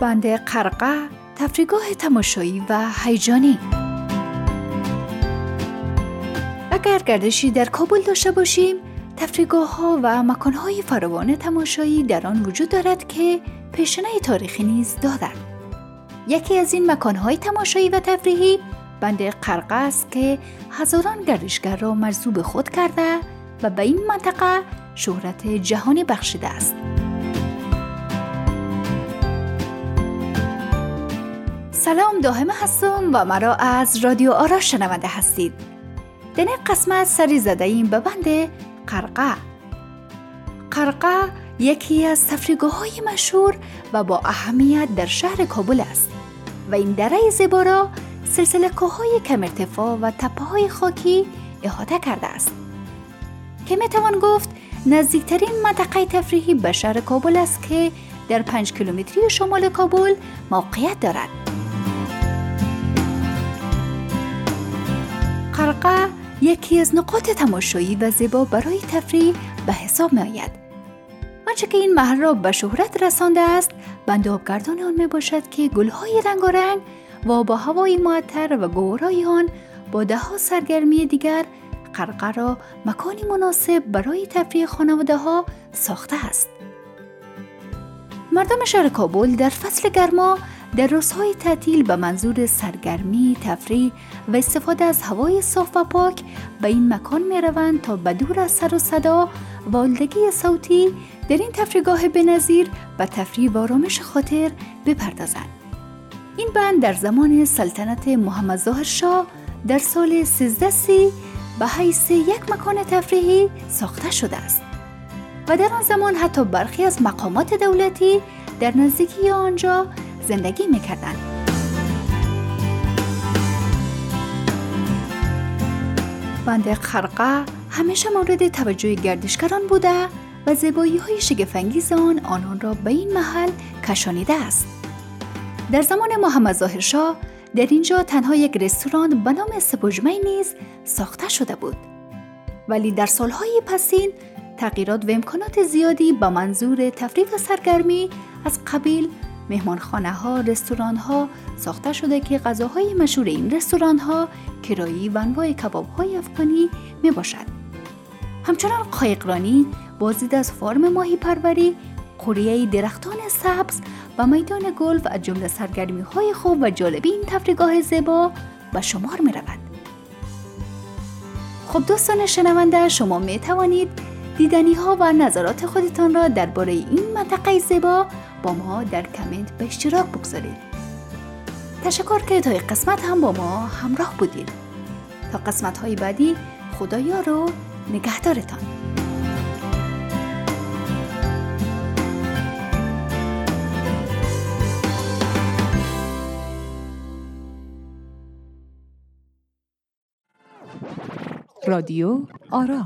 بند قرقه تفریگاه تماشایی و هیجانی. اگر گردشی در کابل داشته باشیم تفریگاه ها و مکان های فراوان تماشایی در آن وجود دارد که پیشنه تاریخی نیز دارد. یکی از این مکان های تماشایی و تفریحی بند قرقه است که هزاران گردشگر را مرزوب خود کرده و به این منطقه شهرت جهانی بخشیده است. سلام داهمه هستم و مرا از رادیو آرا شنونده هستید. این قسمت سری زده ایم به بند قرقه. قرقه یکی از تفریگاه های مشهور و با اهمیت در شهر کابل است و این دره زیبا سلسله کوههای کم ارتفاع و تپه های خاکی احاطه کرده است. که می‌توان گفت نزدیکترین منطقه تفریحی به شهر کابل است که در پنج کیلومتری شمال کابل موقعیت دارد. قرقه یکی از نقاط تماشایی و زیبا برای تفریح به حساب می آید. آنچه که این محل را به شهرت رسانده است بند آبگردان آن می باشد که گلهای رنگارنگ و با هوای معطر و گورای آن با ده ها سرگرمی دیگر قرقه را مکانی مناسب برای تفریح خانواده ها ساخته است. مردم شهر کابل در فصل گرما در روزهای تعطیل به منظور سرگرمی، تفریح و استفاده از هوای صاف و پاک به این مکان می روند تا به دور از سر و صدا و آلودگی صوتی در این تفریحگاه بنظیر و تفریح و آرامش خاطر بپردازند. این بند در زمان سلطنت محمد ظاهر شاه در سال 1330 به حیث یک مکان تفریحی ساخته شده است و در آن زمان حتی برخی از مقامات دولتی در نزدیکی آنجا زندگی می‌کردند. بند خرقه همیشه مورد توجه گردشگران بوده و زیبایی های شگفنگیز آن آنان را به این محل کشانیده است. در زمان محمد ظاهر شاه در اینجا تنها یک رستوران به نام سپوجمه نیز ساخته شده بود. ولی در سالهای پسین تغییرات و امکانات زیادی با منظور تفریح و سرگرمی از قبیل مهمانخانه ها، رستوران ها ساخته شده که غذاهای مشهور این رستوران ها کرایی و انواع کباب های افغانی می باشد. همچنان قایقرانی بازدید از فارم ماهی پروری، قریه درختان سبز و میدان گلف از جمله سرگرمی های خوب و جالبی این تفریگاه زیبا به شمار می رود. خب دوستان شنونده شما می توانید دیدنی ها و نظرات خودتان را درباره این منطقه زیبا با ما در کامنت به اشتراک بگذارید. تشکر که تا قسمت هم با ما همراه بودید. تا قسمت های بعدی خدایا رو نگهدارتان. رادیو آرا